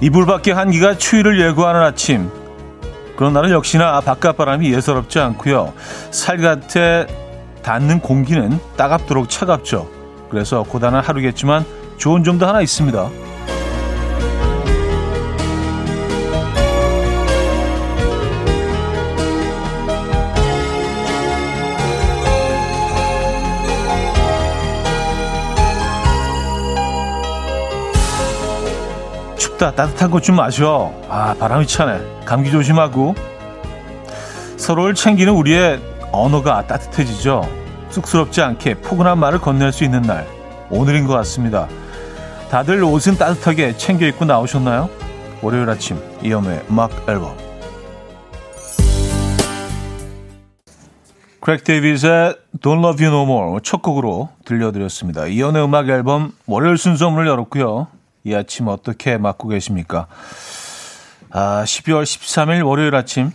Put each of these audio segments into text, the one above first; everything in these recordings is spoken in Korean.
이불 밖의 한기가 추위를 예고하는 아침. 그런 날은 역시나 바깥바람이 예사롭지 않고요. 살갗에 닿는 공기는 따갑도록 차갑죠. 그래서 고단한 하루겠지만 좋은 점도 하나 있습니다. 춥다 따뜻한 것 좀 마셔. 아 바람이 차네. 감기 조심하고. 서로를 챙기는 우리의 언어가 따뜻해지죠. 쑥스럽지 않게 포근한 말을 건넬 수 있는 날. 오늘인 것 같습니다. 다들 옷은 따뜻하게 챙겨 입고 나오셨나요? 월요일 아침 이연의 음악 앨범. 크레이그 데이비드의 Don't Love You No More 첫 곡으로 들려드렸습니다. 이연의 음악 앨범 월요일 순서 문을 열었고요. 이 아침 어떻게 맞고 계십니까? 아, 12월 13일 월요일 아침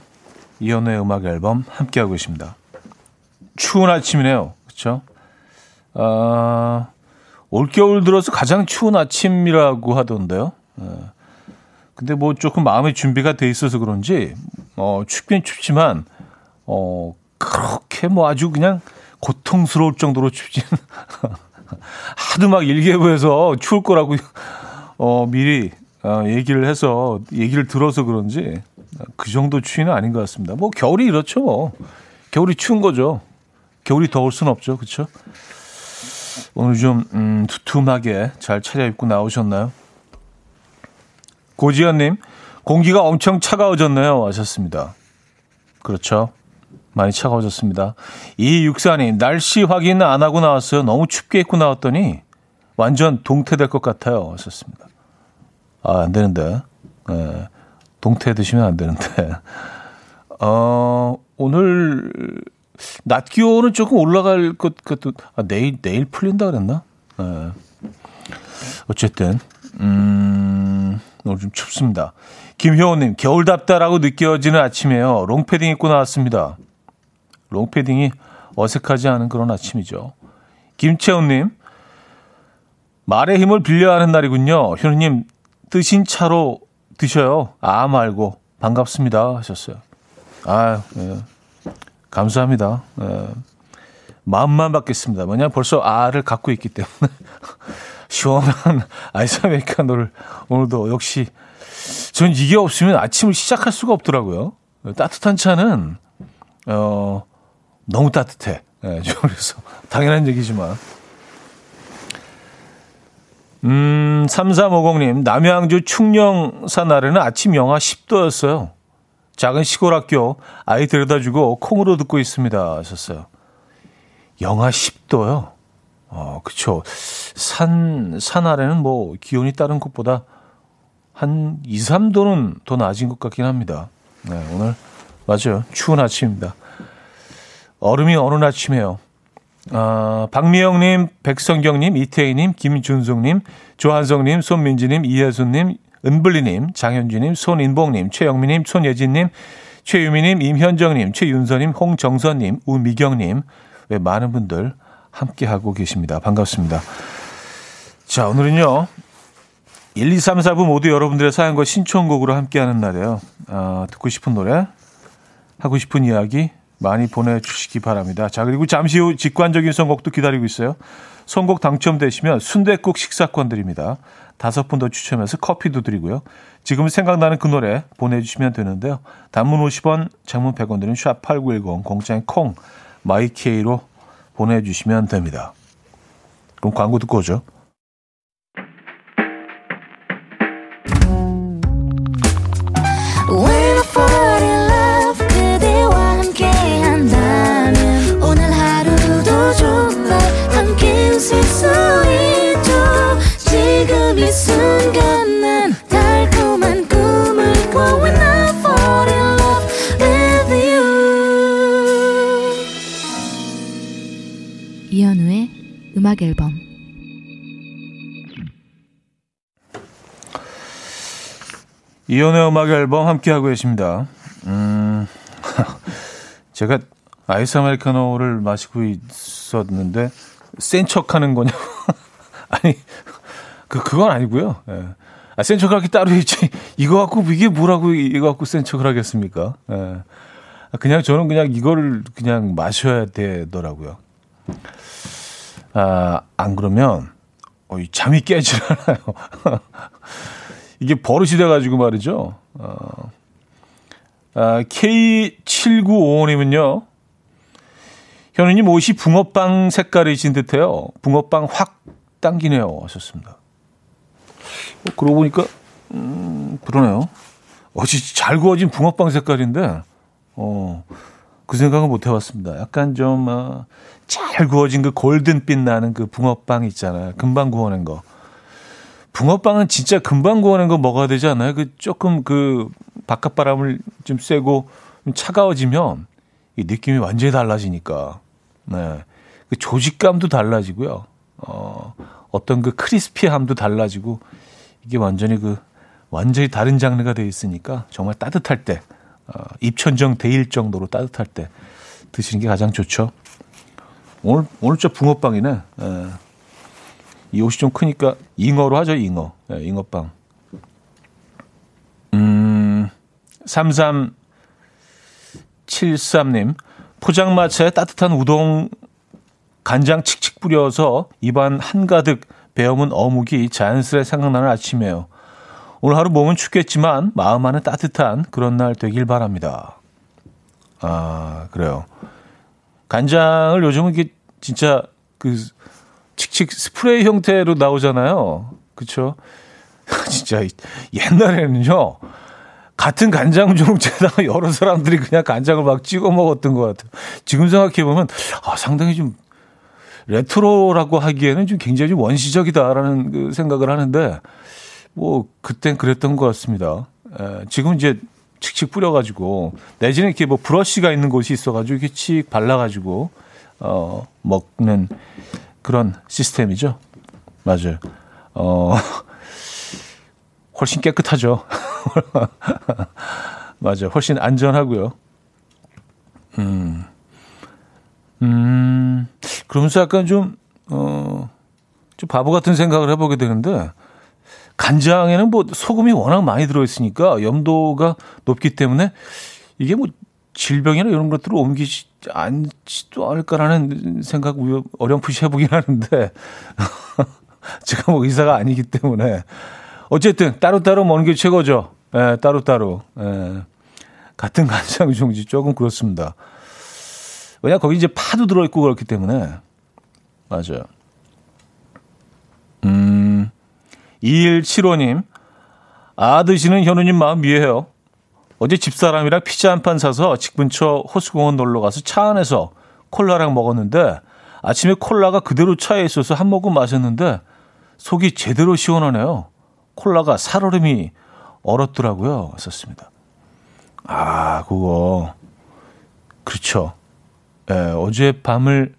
이연의 음악 앨범 함께하고 계십니다. 추운 아침이네요. 그렇죠? 아, 올겨울 들어서 가장 추운 아침이라고 하던데요. 아, 근데 뭐 조금 마음의 준비가 돼 있어서 그런지 어, 춥긴 춥지만 어, 그렇게 뭐 아주 그냥 고통스러울 정도로 춥진 하도 막 일기예보에서 추울 거라고 어, 미리 어, 얘기를 해서 얘기를 들어서 그런지 그 정도 추위는 아닌 것 같습니다. 뭐 겨울이 이렇죠. 뭐. 겨울이 추운 거죠. 겨울이 더울 순 없죠. 그렇죠? 오늘 좀 음, 두툼하게 잘 차려입고 나오셨나요? 고지현님, 공기가 엄청 차가워졌네요. 하셨습니다. 그렇죠. 많이 차가워졌습니다. 이 육사님, 날씨 확인 안 하고 나왔어요. 너무 춥게 입고 나왔더니 완전 동태될 것 같아요. 하셨습니다. 아, 안 되는데. 네, 동태 드시면 안 되는데. 어, 오늘 낮 기온은 조금 올라갈 것 같도, 아, 내일, 내일 풀린다 그랬나? 네. 어쨌든, 음, 오늘 좀 춥습니다. 김효원님, 겨울답다라고 느껴지는 아침이에요. 롱패딩 입고 나왔습니다. 롱패딩이 어색하지 않은 그런 아침이죠. 김채훈님, 말의 힘을 빌려야 하는 날이군요. 현우님, 뜨신 차로 드셔요. 아 말고 반갑습니다 하셨어요. 아, 예. 감사합니다. 예. 마음만 받겠습니다. 뭐냐 벌써 아를 갖고 있기 때문에 시원한 아이스 아메리카노를 오늘도 역시 전 이게 없으면 아침을 시작할 수가 없더라고요. 따뜻한 차는 어 너무 따뜻해. 예, 그래서 당연한 얘기지만 음, 3350님, 남양주 충령산 아래는 아침 영하 10도였어요. 작은 시골 학교 아이 데려다 주고 콩으로 듣고 있습니다. 하셨어요. 영하 10도요? 어, 그쵸. 산, 산 아래는 뭐 기온이 다른 곳보다 한 2, 3도는 더 낮은 것 같긴 합니다. 네, 오늘 맞아요. 추운 아침입니다. 얼음이 어느 아침이에요. 아, 박미영님, 백성경님, 이태희님, 김준숙님, 조한성님, 손민지님, 이혜수님, 은블리님, 장현주님, 손인봉님, 최영민님, 손예진님, 최유미님, 임현정님, 최윤서님, 홍정선님, 우미경님, 왜 많은 분들 함께하고 계십니다. 반갑습니다. 자, 오늘은요, 1, 2, 3, 4부 모두 여러분들의 사연과 신청곡으로 함께하는 날이에요. 아, 듣고 싶은 노래, 하고 싶은 이야기, 많이 보내주시기 바랍니다. 자, 그리고 잠시 후 직관적인 선곡도 기다리고 있어요. 선곡 당첨되시면 순대국 식사권 드립니다. 다섯 분 더 추첨해서 커피도 드리고요. 지금 생각나는 그 노래 보내주시면 되는데요. 단문 50원, 장문 100원 드는 샵8910, 공짜인 콩, 마이케이로 보내주시면 됩니다. 그럼 광고 듣고 오죠. 음악 앨범. 이연의 음악 앨범 함께하고 계십니다. 음, 제가 아이스 아메리카노를 마시고 있었는데 센 척 하는 거냐고. 아니 그 그건 아니고요. 예. 아, 센게 따로 있지. 이거 갖고 이게 뭐라고 이거 갖고 센 척을 하겠습니까? 예. 그냥 저는 그냥 이거를 그냥 마셔야 되더라고요. 아, 안 그러면 어, 잠이 깨질 않아요. 이게 버릇이 돼가지고 말이죠. 어, 아, K7955님은요. 현우님 옷이 붕어빵 색깔이신 듯해요. 붕어빵 확 당기네요. 하셨습니다. 어, 그러고 보니까, 음, 그러네요. 어찌 잘 구워진 붕어빵 색깔인데, 어, 그 생각은 못 해봤습니다. 약간 좀, 어, 잘 구워진 그 골든빛 나는 그 붕어빵 있잖아요. 금방 구워낸 거. 붕어빵은 진짜 금방 구워낸 거 먹어야 되지 않아요? 그 조금 그 바깥바람을 좀 쐬고 좀 차가워지면 이 느낌이 완전히 달라지니까. 네. 그 조직감도 달라지고요. 어, 어떤 그 크리스피함도 달라지고 이게 완전히 그 완전히 다른 장르가 되어 있으니까 정말 따뜻할 때 어, 입천정 데일 정도로 따뜻할 때 드시는 게 가장 좋죠. 오늘 오늘 저 붕어빵이네. 예. 이 옷이 좀 크니까 잉어로 하죠, 잉어. 예, 잉어빵. 음, 3373님. 포장마차에 따뜻한 우동 간장 칙칙 뿌려서 입안 한가득 배어문 어묵이 자연스레 생각나는 아침이에요. 오늘 하루 몸은 춥겠지만 마음 안은 따뜻한 그런 날 되길 바랍니다. 아, 그래요. 간장을 요즘은 이게 진짜 그 칙칙 스프레이 형태로 나오잖아요. 그쵸? 진짜 옛날에는요. 같은 간장 종류에다가 여러 사람들이 그냥 간장을 막 찍어 먹었던 것 같아요. 지금 생각해 보면, 아, 상당히 좀 레트로라고 하기에는 좀 굉장히 좀 원시적이다라는 그 생각을 하는데, 뭐, 그땐 그랬던 것 같습니다. 에, 지금 이제 칙칙 뿌려가지고, 내지는 이렇게 뭐 브러쉬가 있는 곳이 있어가지고, 이렇게 칙 발라가지고, 어, 먹는 그런 시스템이죠. 맞아요. 어, 훨씬 깨끗하죠. 맞아요. 훨씬 안전하고요. 음, 음, 그러면서 약간 좀, 어, 좀 바보 같은 생각을 해보게 되는데, 간장에는 뭐 소금이 워낙 많이 들어있으니까 염도가 높기 때문에 이게 뭐 질병이나 이런 것들을 옮기지 않지도 않을까라는 생각 어렴풋이 해보긴 하는데 제가 뭐 의사가 아니기 때문에 어쨌든 따로따로 먹는 게 최고죠. 예, 따로따로. 예. 같은 간장 종지 조금 그렇습니다. 왜냐 거기 이제 파도 들어있고 그렇기 때문에 맞아요. 음, 2175님 아 드시는 현우님 마음 이해해요. 어제 집사람이랑 피자 한 판 사서 집 근처 호수공원 놀러 가서 차 안에서 콜라랑 먹었는데 아침에 콜라가 그대로 차에 있어서 한 모금 마셨는데 속이 제대로 시원하네요. 콜라가 살얼음이 얼었더라고요. 썼습니다. 아, 그거. 그렇죠. 예, 어제 밤을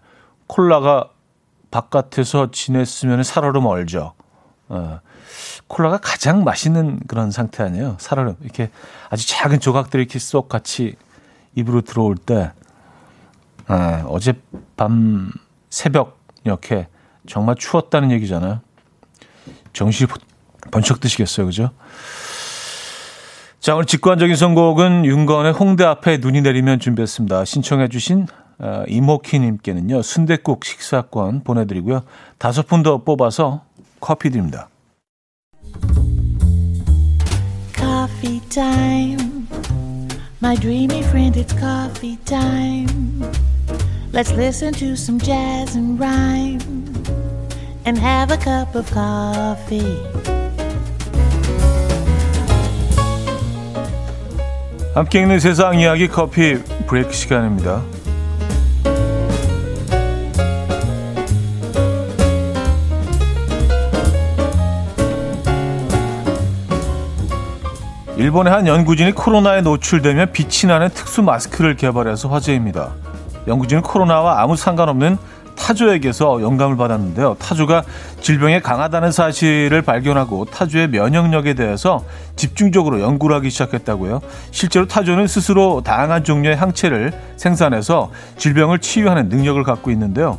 콜라가 바깥에서 지냈으면 살얼음 얼죠. 예, 콜라가 가장 맛있는 그런 상태 아니에요. 살얼음. 이렇게 아주 작은 조각들이 이렇게 쏙 같이 입으로 들어올 때, 아, 어젯밤 새벽 이렇게 정말 추웠다는 얘기잖아요. 정신이 번쩍 드시겠어요. 그죠? 자, 오늘 직관적인 선곡은 윤건의 홍대 앞에 눈이 내리면 준비했습니다. 신청해 주신 어, 이모키님께는요. 순대국 식사권 보내드리고요. 다섯 분 더 뽑아서 커피 드립니다. Coffee time. My dreamy friend, it's coffee time. Let's listen to some jazz and rhyme and have a cup of coffee. 함께 있는 세상 이야기 커피 브레이크 시간입니다. 일본의 한 연구진이 코로나에 노출되면 빛이 나는 특수 마스크를 개발해서 화제입니다. 연구진은 코로나와 아무 상관없는 타조에게서 영감을 받았는데요. 타조가 질병에 강하다는 사실을 발견하고 타조의 면역력에 대해서 집중적으로 연구를 하기 시작했다고요. 실제로 타조는 스스로 다양한 종류의 항체를 생산해서 질병을 치유하는 능력을 갖고 있는데요.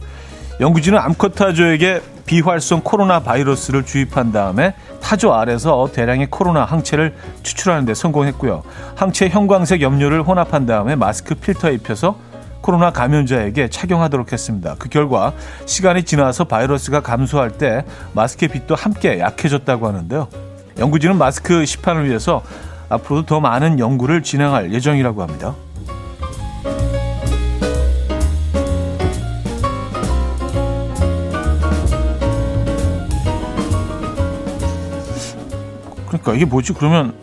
연구진은 암컷 타조에게 비활성 코로나 바이러스를 주입한 다음에 타조 알에서 대량의 코로나 항체를 추출하는 데 성공했고요. 항체 형광색 염료를 혼합한 다음에 마스크 필터에 입혀서 코로나 감염자에게 착용하도록 했습니다. 그 결과 시간이 지나서 바이러스가 감소할 때 마스크의 빛도 함께 약해졌다고 하는데요. 연구진은 마스크 시판을 위해서 앞으로도 더 많은 연구를 진행할 예정이라고 합니다. 그러니까 이게 뭐지? 그러면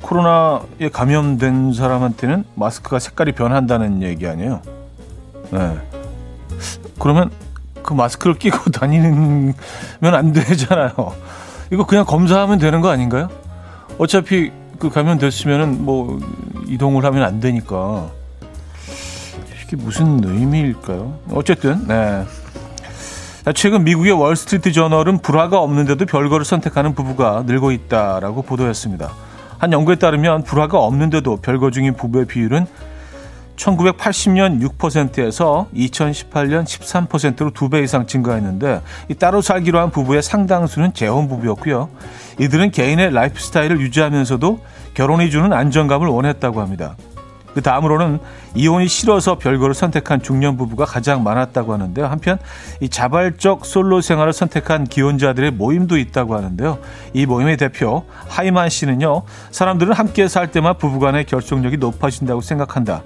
코로나에 감염된 사람한테는 마스크가 색깔이 변한다는 얘기 아니에요? 네. 그러면 그 마스크를 끼고 다니면 안 되잖아요. 이거 그냥 검사하면 되는 거 아닌가요? 어차피 그 감염됐으면은 뭐 이동을 하면 안 되니까 이게 무슨 의미일까요? 어쨌든 네. 최근 미국의 월스트리트 저널은 불화가 없는데도 별거를 선택하는 부부가 늘고 있다라고 보도했습니다. 한 연구에 따르면 불화가 없는데도 별거 중인 부부의 비율은 1980년 6%에서 2018년 13%로 두 배 이상 증가했는데 이 따로 살기로 한 부부의 상당수는 재혼 부부였고요. 이들은 개인의 라이프 스타일을 유지하면서도 결혼이 주는 안정감을 원했다고 합니다. 그 다음으로는 이혼이 싫어서 별거를 선택한 중년 부부가 가장 많았다고 하는데요. 한편 이 자발적 솔로 생활을 선택한 기혼자들의 모임도 있다고 하는데요. 이 모임의 대표 하이만 씨는요. 사람들은 함께 살 때만 부부간의 결속력이 높아진다고 생각한다.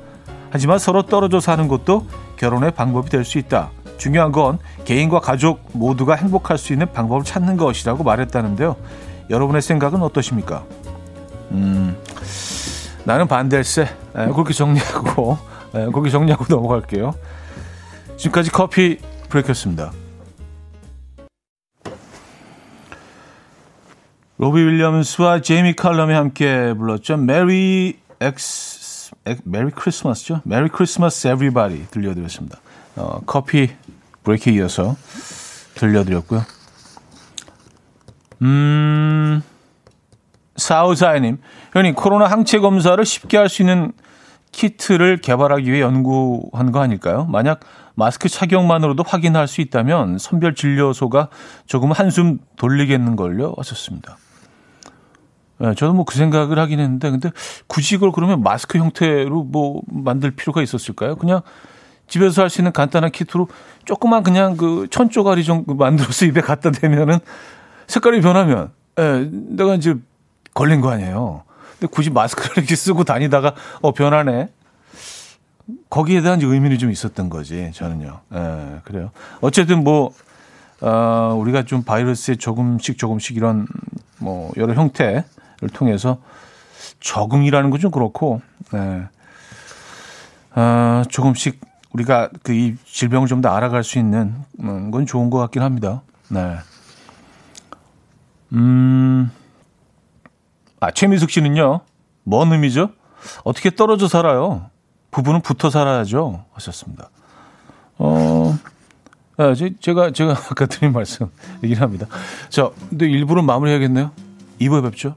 하지만 서로 떨어져 사는 것도 결혼의 방법이 될 수 있다. 중요한 건 개인과 가족 모두가 행복할 수 있는 방법을 찾는 것이라고 말했다는데요. 여러분의 생각은 어떠십니까? 음, 나는 반댈세. 에, 그렇게 정리하고, 에, 그렇게 정리하고 넘어갈게요. 지금까지 커피 break였습니다. 로비 윌리엄스와 제이미 칼럼이 함께 불렀죠. Merry X Merry Christmas죠. Merry Christmas Everybody 들려드렸습니다. 어, coffee break에 이어서 들려드렸고요. 음, 사우사이님, 형님, 코로나 항체 검사를 쉽게 할 수 있는 키트를 개발하기 위해 연구한 거 아닐까요? 만약 마스크 착용만으로도 확인할 수 있다면 선별 진료소가 조금 한숨 돌리겠는걸요? 하셨습니다. 네, 저도 뭐 그 생각을 하긴 했는데, 근데 굳이 이걸 그러면 마스크 형태로 뭐 만들 필요가 있었을까요? 그냥 집에서 할 수 있는 간단한 키트로 조그만 그냥 그 천 쪼가리 정도 만들어서 입에 갖다 대면은 색깔이 변하면, 예, 네, 내가 이제 걸린 거 아니에요. 근데 굳이 마스크를 이렇게 쓰고 다니다가, 어, 변하네. 거기에 대한 의미는 좀 있었던 거지, 저는요. 예, 네, 그래요. 어쨌든 뭐, 어, 우리가 좀 바이러스에 조금씩 조금씩 이런 뭐 여러 형태, 통해서 적응이라는 건 좀 그렇고, 네. 어, 조금씩 우리가 그 이 질병을 좀 더 알아갈 수 있는 음, 건 좋은 것 같긴 합니다. 네. 음, 아, 최미숙 씨는요, 뭔 의미죠? 어떻게 떨어져 살아요? 부부는 붙어 살아야죠. 하셨습니다. 어, 아, 제가, 제가 아까 드린 말씀 얘기를 합니다. 자, 근데 일부러 마무리해야겠네요. 2부에 뵙죠.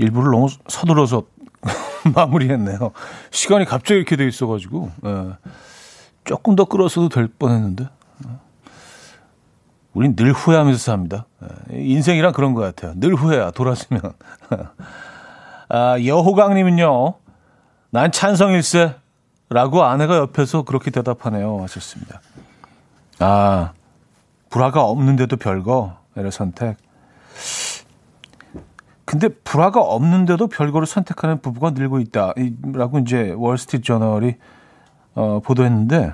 일부를 너무 서둘러서 마무리했네요. 시간이 갑자기 이렇게 돼 있어가지고 예, 조금 더 끌었어도 될 뻔했는데 우린 늘 후회하면서 삽니다. 예, 인생이란 그런 것 같아요. 늘 후회야 돌아서면. 아, 여호강님은요. 난 찬성일세 라고 아내가 옆에서 그렇게 대답하네요. 하셨습니다. 아, 불화가 없는데도 별거, 를 선택. 근데 불화가 없는데도 별거를 선택하는 부부가 늘고 있다. 라고 이제 월스트리트 저널이 어, 보도했는데,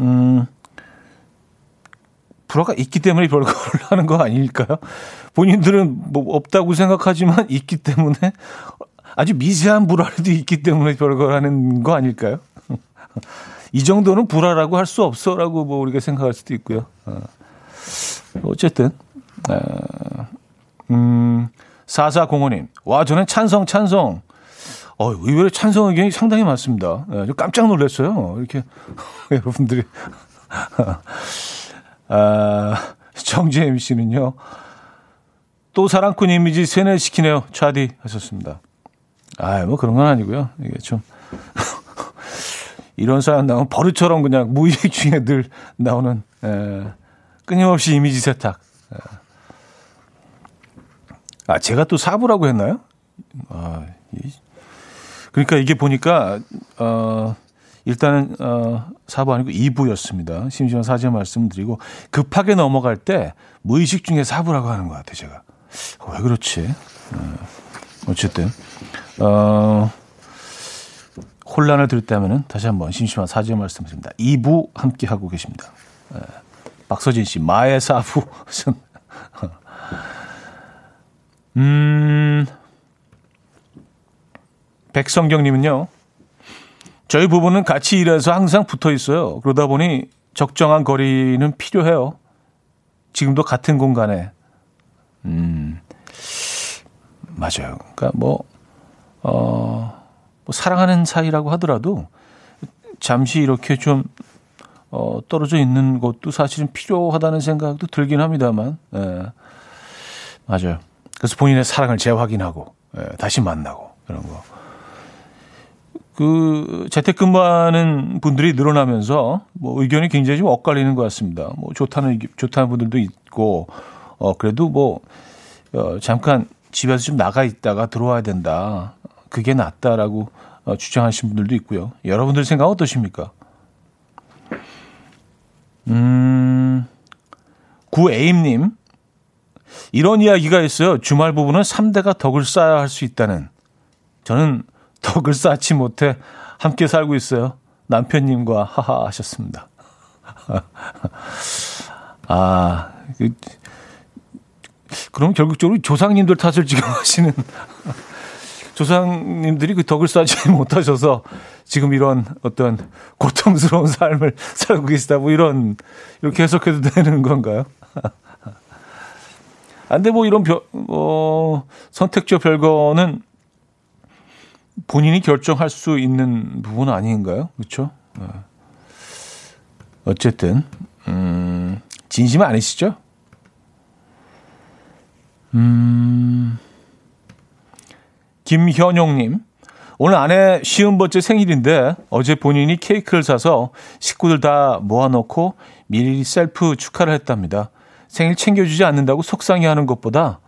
음, 불화가 있기 때문에 별거를 하는 거 아닐까요? 본인들은 뭐 없다고 생각하지만 있기 때문에 아주 미세한 불화라도 있기 때문에 별걸 하는 거 아닐까요? 이 정도는 불화라고 할 수 없어라고 뭐 우리가 생각할 수도 있고요. 어. 어쨌든, 어, 음, 4405님. 와, 저는 찬성, 찬성. 어, 의외로 찬성 의견이 상당히 많습니다. 네, 깜짝 놀랐어요. 이렇게 여러분들이. 아, 정재임 씨는요. 또 사랑꾼 이미지 세뇌시키네요. 차디 하셨습니다. 아, 뭐 그런 건 아니고요. 이게 좀 이런 사연 나오면 버릇처럼 그냥 무의식 중에 늘 나오는 에, 끊임없이 이미지 세탁. 에. 아, 제가 또 사부라고 했나요? 아, 이, 그러니까 이게 보니까 어 일단은 어 4부 아니고 2부였습니다. 심지어 사진 말씀드리고 급하게 넘어갈 때 무의식 중에 4부라고 하는 것 같아요, 제가. 어, 왜 그렇지? 어, 어쨌든 어 혼란을 들었다면은 다시 한번 심심한 사죄 말씀드립니다. 2부 함께 하고 계십니다. 예. 박서진 씨 마의 사부 음 백성경님은요. 저희 부부는 같이 일해서 항상 붙어 있어요. 그러다 보니 적정한 거리는 필요해요. 지금도 같은 공간에. 음, 맞아요. 그러니까 뭐, 어, 뭐 사랑하는 사이라고 하더라도 잠시 이렇게 좀 어, 떨어져 있는 것도 사실은 필요하다는 생각도 들긴 합니다만, 예. 맞아요. 그래서 본인의 사랑을 재확인하고, 예, 다시 만나고, 이런 거. 그, 재택근무하는 분들이 늘어나면서, 뭐, 의견이 굉장히 좀 엇갈리는 것 같습니다. 뭐, 좋다는, 좋다는 분들도 있고, 어, 그래도 뭐, 어, 잠깐 집에서 좀 나가 있다가 들어와야 된다. 그게 낫다라고 어, 주장하신 분들도 있고요. 여러분들 생각 어떠십니까? 음, 구에임님, 이런 이야기가 있어요. 주말 부부는 3대가 덕을 쌓아야 할 수 있다는. 저는 덕을 쌓지 못해 함께 살고 있어요. 남편님과 하하 하셨습니다. 아, 그, 그럼 결국적으로 조상님들 탓을 지금 하시는 조상님들이 그 덕을 쌓지 못하셔서 지금 이런 어떤 고통스러운 삶을 살고 계시다 뭐 이런 이렇게 해석해도 되는 건가요? 아, 뭐 이런 별, 어, 선택적 별거는 본인이 결정할 수 있는 부분 아닌가요? 그렇죠? 어쨌든 음, 진심 아니시죠? 음. 김현용님, 오늘 아내 시음 번째 생일인데 어제 본인이 케이크를 사서 식구들 다 모아놓고 미리 셀프 축하를 했답니다. 생일 챙겨주지 않는다고 속상해하는 것보다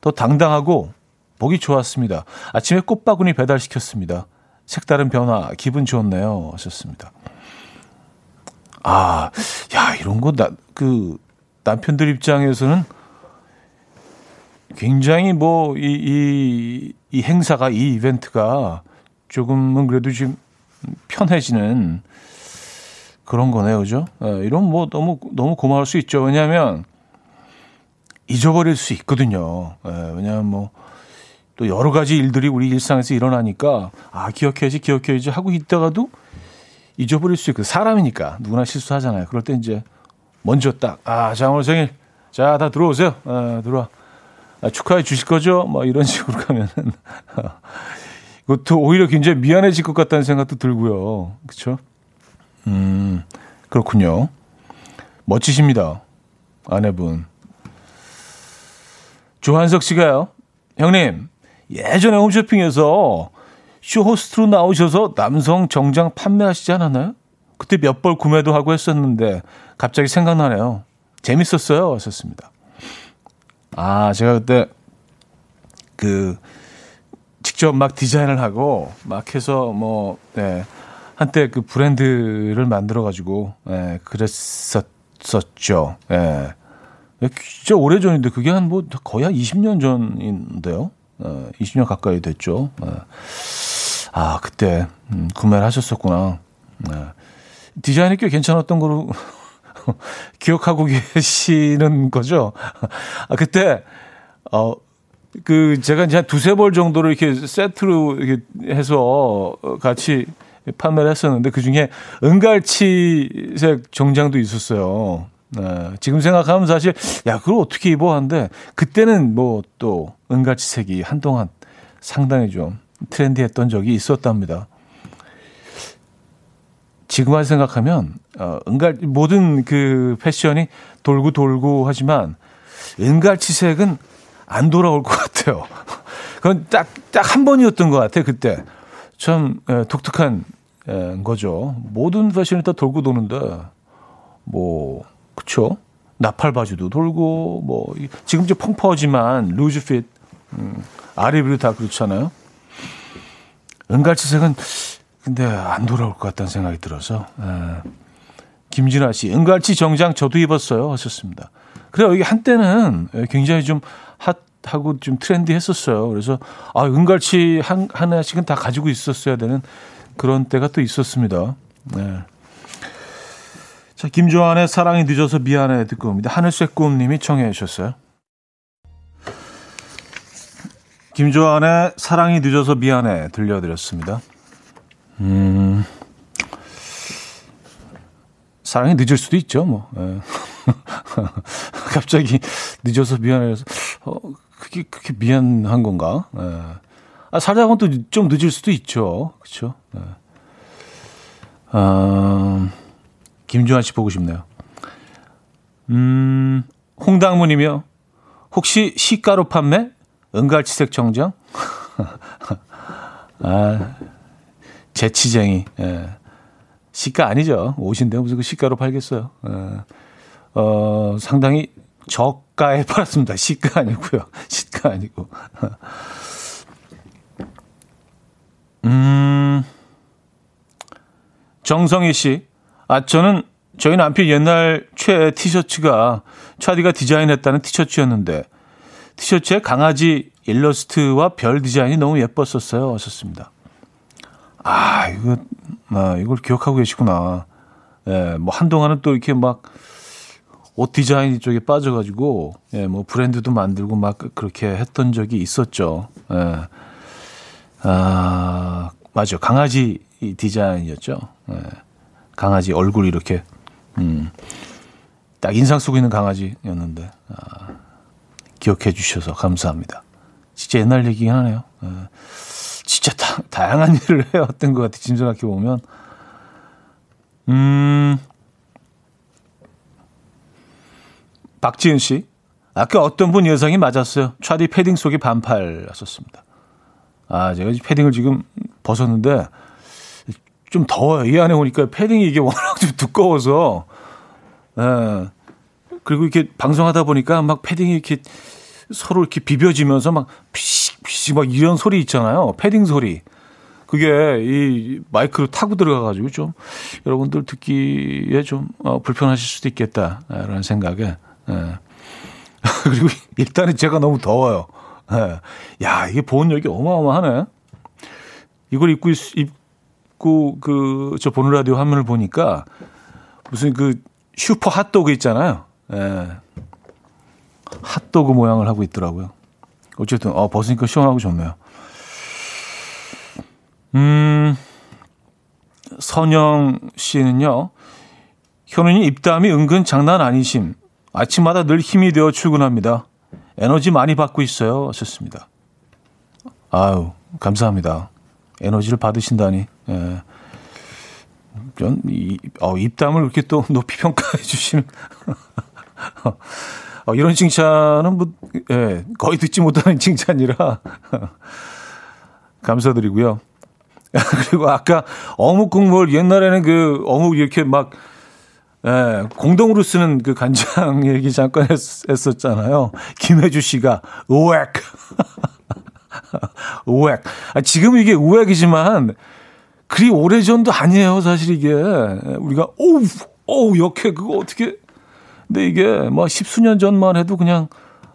더 당당하고 보기 좋았습니다. 아침에 꽃바구니 배달시켰습니다. 색다른 변화, 기분 좋네요. 하셨습니다. 아, 야, 이런 거, 나, 그, 남편들 입장에서는 굉장히 뭐, 이, 이, 이 행사가, 이 이벤트가 조금은 그래도 좀 편해지는 그런 거네요. 그죠? 예, 이런 뭐 너무, 너무 고마울 수 있죠. 왜냐하면 잊어버릴 수 있거든요. 예, 왜냐하면 뭐 또 여러 가지 일들이 우리 일상에서 일어나니까 아, 기억해야지, 기억해야지 하고 있다가도 잊어버릴 수 있고 사람이니까 누구나 실수하잖아요. 그럴 때 이제 먼저 딱, 아, 자, 오늘 생일. 자, 다 들어오세요. 아, 들어와. 아, 축하해 주실 거죠? 뭐 이런 식으로 가면은 이것도 오히려 굉장히 미안해질 것 같다는 생각도 들고요. 그렇죠? 음, 그렇군요. 멋지십니다. 아내분. 조한석 씨가요. 형님, 예전에 홈쇼핑에서 쇼 호스트로 나오셔서 남성 정장 판매하시지 않았나요? 그때 몇 벌 구매도 하고 했었는데 갑자기 생각나네요. 재밌었어요. 하셨습니다. 아, 제가 그때 그 직접 막 디자인을 하고 막 해서 뭐, 네. 한때 그 브랜드를 만들어 가지고, 예, 그랬었었죠. 예. 진짜 오래 전인데 그게 한 뭐 거의 한 20년 전인데요. 어, 20년 가까이 됐죠. 어. 아, 그때 음, 구매를 하셨었구나. 네. 디자인이 꽤 괜찮았던 거로 기억하고 계시는 거죠. 아, 그때, 어, 그, 제가 이제 한 두세 벌 정도를 이렇게 세트로 이렇게 해서 같이 판매를 했었는데 그 중에 은갈치색 정장도 있었어요. 네, 지금 생각하면 사실, 야, 그걸 어떻게 입어? 한데, 그때는 뭐 또 은갈치색이 한동안 상당히 좀 트렌디했던 적이 있었답니다. 지금 생각하면 어, 은갈 모든 그 패션이 돌고 돌고 하지만 은갈치색은 안 돌아올 것 같아요. 그건 딱 딱 한 번이었던 것 같아요. 그때 참 에, 독특한 에, 거죠. 모든 패션이 다 돌고 도는데 뭐 그쵸? 나팔 바지도 돌고 뭐 지금 이제 펑퍼지만 루즈 핏 음, 아래 위로 다 그렇잖아요. 은갈치색은 근데 안 돌아올 것 같다는 생각이 들어서 에. 김진아 씨 은갈치 정장 저도 입었어요 하셨습니다. 그래요 이게 한때는 굉장히 좀 핫하고 좀 트렌디했었어요. 그래서 아 은갈치 한 하나씩은 다 가지고 있었어야 되는 그런 때가 또 있었습니다. 네. 자 김조한의 사랑이 늦어서 미안해 듣고 옵니다. 하늘색 꿈님이 청해 주셨어요. 김조한의 사랑이 늦어서 미안해 들려드렸습니다. 음, 사랑이 늦을 수도 있죠, 뭐. 예. 갑자기 늦어서 미안해서, 어, 그게, 그게 미안한 건가? 예. 아, 살다가는 또좀 늦을 수도 있죠. 그쵸? 예. 아, 김주환 씨 보고 싶네요. 음, 홍당무님이요. 혹시 시가로 판매? 은갈치색 정장? 아, 재치쟁이. 예. 시가 아니죠. 옷인데 무슨 그 시가로 팔겠어요. 예. 어, 상당히 저가에 팔았습니다. 시가 아니고요. 시가 아니고. 음, 정성희 씨. 아, 저는 저희 남편 옛날 최애 티셔츠가 차디가 디자인했다는 티셔츠였는데 티셔츠에 강아지 일러스트와 별 디자인이 너무 예뻤었어요. 하셨습니다. 아, 이거, 아, 이걸 기억하고 계시구나. 예, 뭐 한동안은 또 이렇게 막 옷 디자인 쪽에 빠져가지고, 예, 뭐 브랜드도 만들고 막 그렇게 했던 적이 있었죠. 예. 아, 맞아. 강아지 디자인이었죠. 예. 강아지 얼굴 이렇게, 음, 딱 인상 쓰고 있는 강아지였는데, 아, 기억해 주셔서 감사합니다. 진짜 옛날 얘기긴 하네요. 예. 진짜 다, 다양한 일을 해왔던 것 같아. 지금 생각해 보면. 음. 박지은 씨. 아까 어떤 분 여성이 맞았어요. 차디 패딩 속에 반팔 썼습니다. 아, 제가 패딩을 지금 벗었는데 좀 더워요. 이 안에 오니까 패딩이 이게 워낙 좀 두꺼워서. 예. 그리고 이렇게 방송하다 보니까 막 패딩이 이렇게 서로 이렇게 비벼지면서 막 피식 피식 막 이런 소리 있잖아요. 패딩 소리. 그게 이 마이크로 타고 들어가가지고 좀 여러분들 듣기에 좀 어, 불편하실 수도 있겠다라는 생각에. 예. 그리고 일단은 제가 너무 더워요. 예. 야 이게 보온력이 어마어마하네. 이걸 입고 입 고그저 보는 라디오 화면을 보니까 무슨 그 슈퍼 핫도그 있잖아요. 예. 핫도그 모양을 하고 있더라고요. 어쨌든 어, 벗으니까 시원하고 좋네요. 음, 선영 씨는요. 현우님 입담이 은근 장난 아니심. 아침마다 늘 힘이 되어 출근합니다. 에너지 많이 받고 있어요. 하셨습니다. 아유, 감사합니다. 에너지를 받으신다니. 예. 전 이, 어, 입담을 이렇게 또 높이 평가해 주시는 어, 이런 칭찬은 뭐, 예, 거의 듣지 못하는 칭찬이라 감사드리고요. 그리고 아까 어묵 국물 옛날에는 그 어묵 이렇게 막 예, 공동으로 쓰는 그 간장 얘기 잠깐 했, 었잖아요 김혜주 씨가 우액 우액. 아, 지금 이게 우액이지만 그리 오래전도 아니에요, 사실 이게. 우리가 오우 오우 역해 그거 어떻게 근데 이게 뭐 십수년 전만 해도 그냥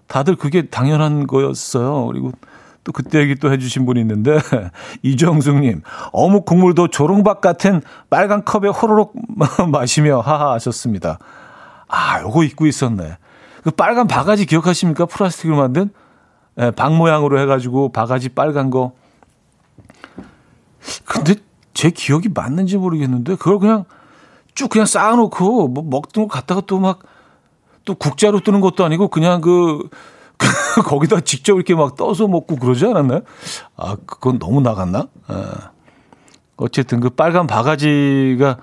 다들 그게 당연한 거였어요. 그리고 또 그때 얘기 또 해주신 분이 있는데 이정숙님 어묵 국물도 조롱박 같은 빨간 컵에 호로록 마시며 하하 하셨습니다. 아 요거 잊고 있었네. 그 빨간 바가지 기억하십니까? 플라스틱으로 만든 예, 박 모양으로 해가지고 바가지 빨간 거. 근데 제 기억이 맞는지 모르겠는데 그걸 그냥 쭉 그냥 쌓아놓고 뭐 먹던 거 갖다가 또 막 또 국자로 뜨는 것도 아니고 그냥 그 거기다 직접 이렇게 막 떠서 먹고 그러지 않았나요? 아, 그건 너무 나갔나? 아. 어쨌든 그 빨간 바가지가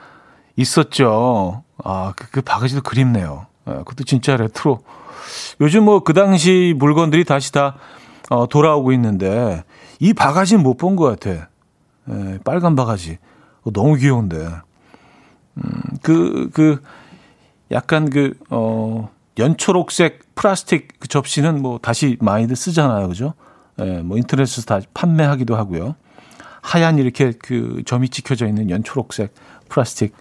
있었죠. 아, 그, 그 바가지도 그립네요. 아, 그것도 진짜 레트로. 요즘 뭐 그 당시 물건들이 다시 다 어, 돌아오고 있는데 이 바가지는 못 본 것 같아. 에, 빨간 바가지. 어, 너무 귀여운데. 음, 그, 그, 약간 그, 어, 연초록색 플라스틱 그 접시는 뭐 다시 많이들 쓰잖아요. 그죠? 예, 뭐 인터넷에서 다 판매하기도 하고요. 하얀 이렇게 그 점이 찍혀져 있는 연초록색 플라스틱.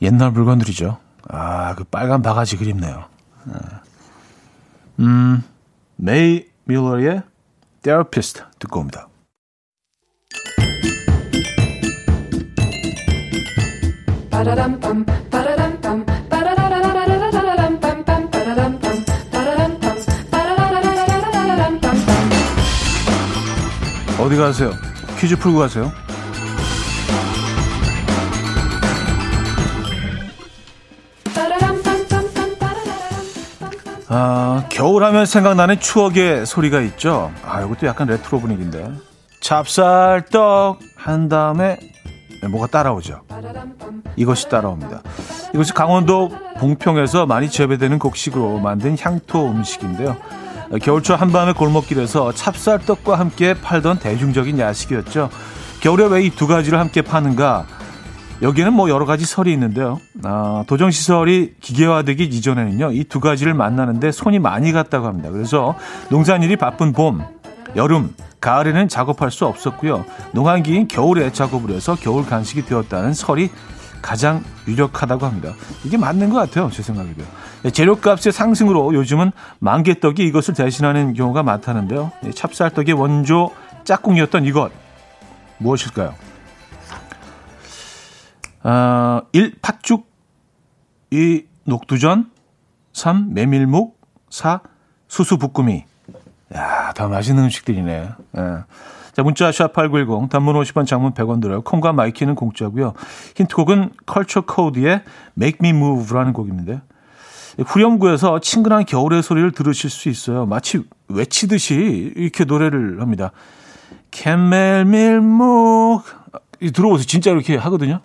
옛날 물건들이죠. 아, 그 빨간 바가지 그립네요. 예. 음, 메이 밀러의 Therapist 듣고 옵니다. 어디 가세요? 퀴즈 풀고 가세요. 아, 겨울 하면 생각나는 추억의 소리가 있죠. 아, 이것도 약간 레트로 분위기인데. 찹쌀떡 한 다음에 뭐가 따라오죠. 이것이 따라옵니다. 이것이 강원도 봉평에서 많이 재배되는 곡식으로 만든 향토 음식인데요. 겨울철 한밤의 골목길에서 찹쌀떡과 함께 팔던 대중적인 야식이었죠. 겨울에 왜 이 두 가지를 함께 파는가? 여기에는 뭐 여러 가지 설이 있는데요. 아, 도정시설이 기계화되기 이전에는요, 이 두 가지를 만나는데 손이 많이 갔다고 합니다. 그래서 농산일이 바쁜 봄, 여름, 가을에는 작업할 수 없었고요. 농한기인 겨울에 작업을 해서 겨울 간식이 되었다는 설이 가장 유력하다고 합니다. 이게 맞는 것 같아요. 제 생각에도. 네, 재료값의 상승으로 요즘은 망개떡이 이것을 대신하는 경우가 많다는데요. 찹쌀떡의 원조 짝꿍이었던 이것 무엇일까요? 아, 1. 팥죽 2. 녹두전 3. 메밀묵 4. 수수부꾸미 야, 다 맛있는 음식들이네. 예. 자, 문자 샵8910 단문 50원 장문 100원 들어요. 콩과 마이케이는 공짜고요. 힌트곡은 컬처 코드의 Make Me Move라는 곡입니다. 후렴구에서 친근한 겨울의 소리를 들으실 수 있어요. 마치 외치듯이 이렇게 노래를 합니다. 캠멜밀묵 들어보세요. 진짜 이렇게 하거든요.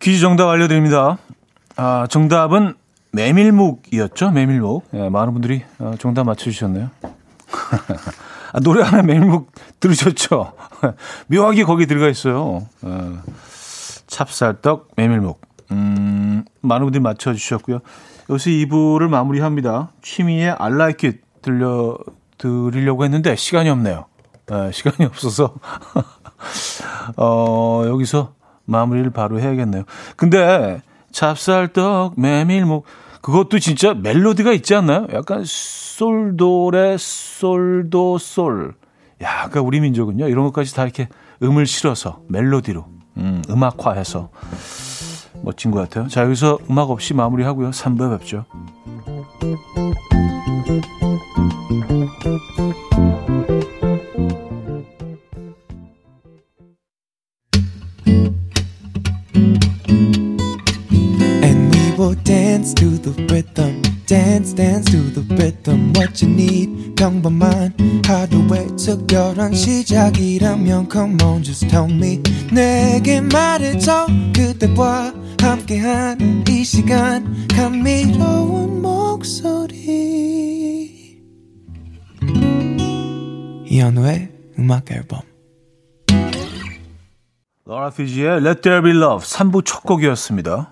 퀴즈 정답 알려드립니다. 아, 정답은 메밀묵이었죠. 메밀묵. 예, 많은 분들이 어, 정답 맞춰주셨네요. 아, 노래 하나 메밀묵 들으셨죠? 묘하게 거기 들어가 있어요. 어, 찹쌀떡, 메밀묵. 음, 많은 분들이 맞춰주셨고요. 여기서 2부를 마무리합니다. 취미의 I like it 들려, 드리려고 했는데 시간이 없네요. 예, 시간이 없어서. 어, 여기서 마무리를 바로 해야겠네요. 근데 찹쌀떡, 메밀묵 그것도 진짜 멜로디가 있지 않나요? 약간 솔도레 솔도 솔. 야, 그러니까 우리 민족은요 이런 것까지 다 이렇게 음을 실어서 멜로디로 음, 음악화해서 멋진 것 같아요. 자 여기서 음악 없이 마무리하고요. 3부에 뵙죠. Dance to the rhythm dance dance to the rhythm what you need 평범한 하루의 특별한 시작이라면 come on just tell me 내게 말해줘 그대와 함께한 이 시간 감미로운 목소리 이현우의 음악 앨범 로라 피지의 Let There Be Love 3부 첫 곡이었습니다.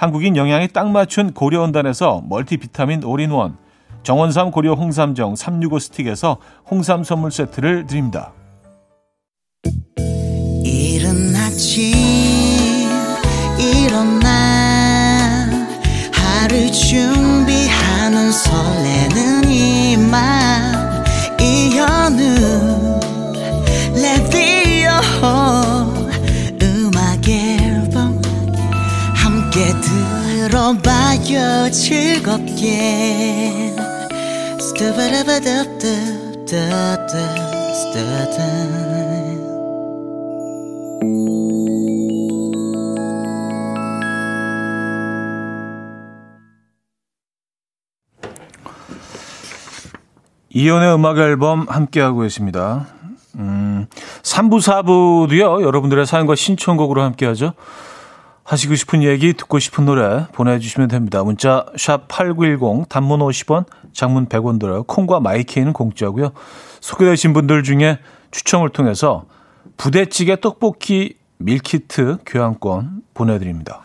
한국인 영양에 딱 맞춘 고려원단에서 multivitamin all-in-one, 정원삼 고려 홍삼정 365 스틱에서 홍삼 선물 세트를 드립니다. 이른 일어나 하루 준비하는 설레는 이맘 들어봐요 즐겁게 이현우의 음악 앨범 함께하고 계십니다. 음, 3부, 4부도요, 여러분들의 사연과 신청곡으로 함께하죠. 하시고 싶은 얘기, 듣고 싶은 노래 보내주시면 됩니다. 문자 샵 8910, 단문 50원, 장문 100원 들어요. 콩과 마이케이는 공짜고요. 소개되신 분들 중에 추첨을 통해서 부대찌개 떡볶이 meal kit 교환권 보내드립니다.